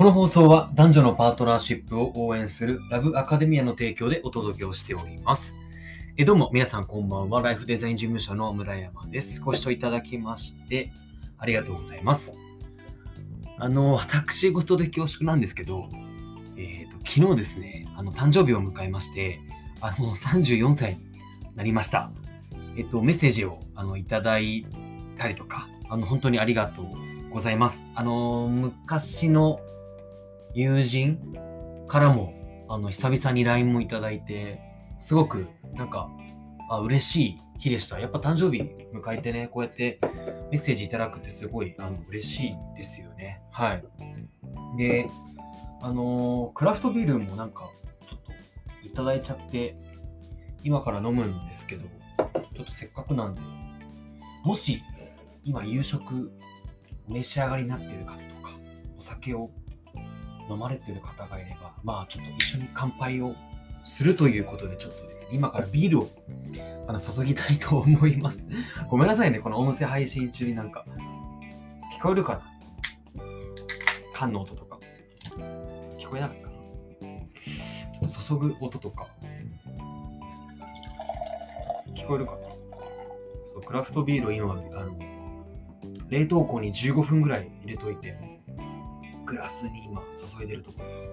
この放送は男女のパートナーシップを応援するラブアカデミアの提供でお届けをしております。えどうも皆さんこんばんは。ライフデザイン事務所の村山です。ご視聴いただきましてありがとうございます。あの、私事で恐縮なんですけど、えっ、と、昨日ですね、あの、誕生日を迎えまして、あの、34歳になりました。えっ、と、メッセージをあのいただいたりとか、あの、本当にありがとうございます。あの、昔の友人からも、あの、久々に LINE もいただいて、すごく、なんか、あ、嬉しい日でした。やっぱ誕生日迎えてね、こうやってメッセージいただくってすごい、あの、嬉しいですよね。はい。で、あのークラフトビールもなんか、ちょっといただいちゃって、今から飲むんですけど、ちょっとせっかくなんで、もし、今夕食召し上がりになっている方とか、お酒を飲まれてる方がいれば、まあちょっと一緒に乾杯をするということで、ちょっとですね、今からビールをあの注ぎたいと思います。ごめんなさいね、この音声配信中になんか、聞こえるかな？缶の音とか。聞こえなかったな？注ぐ音とか。聞こえるかな？そう、クラフトビールを今、あの、冷凍庫に15分ぐらい入れといて、グラスに今注いでるところです。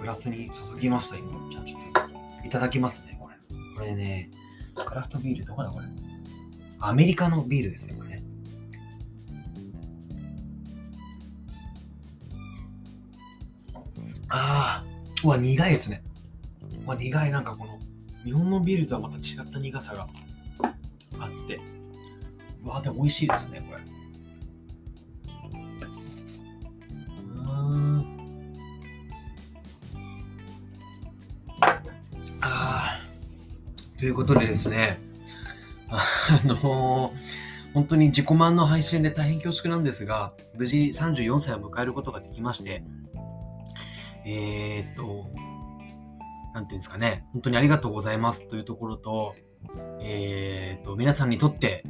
グラスに注ぎました、今。じゃあちょっといただきますね、これ。これね、クラフトビールどこだこれ？アメリカのビールですね、これね。ああ、うわ、苦いですね。うわ、苦い、なんかこの、日本のビールとはまた違った苦さがあって。うわ、でも美味しいですね、これ。あということでですね、あの本当に自己満の配信で大変恐縮なんですが、無事34歳を迎えることができまして、えー、っと、なんていうんですかね、本当にありがとうございますというところと、えー、っと、皆さんにとって、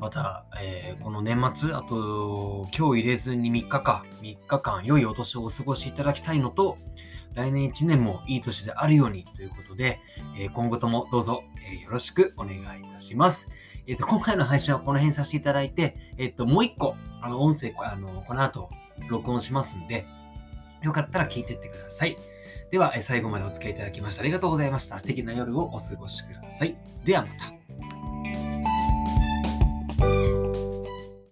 また、えーこの年末、あと、今日入れずに3日間、3日間、良いお年をお過ごしいただきたいのと、来年1年もいい年であるようにということで、えー今後ともどうぞ、えーよろしくお願いいたします。えっ、と、今回の配信はこの辺させていただいて、えっ、と、もう一個、あの、音声、あの、この後、録音しますんで、よかったら聞いてってください。では、えー最後までお付き合いいただきましてありがとうございました。素敵な夜をお過ごしください。ではまた。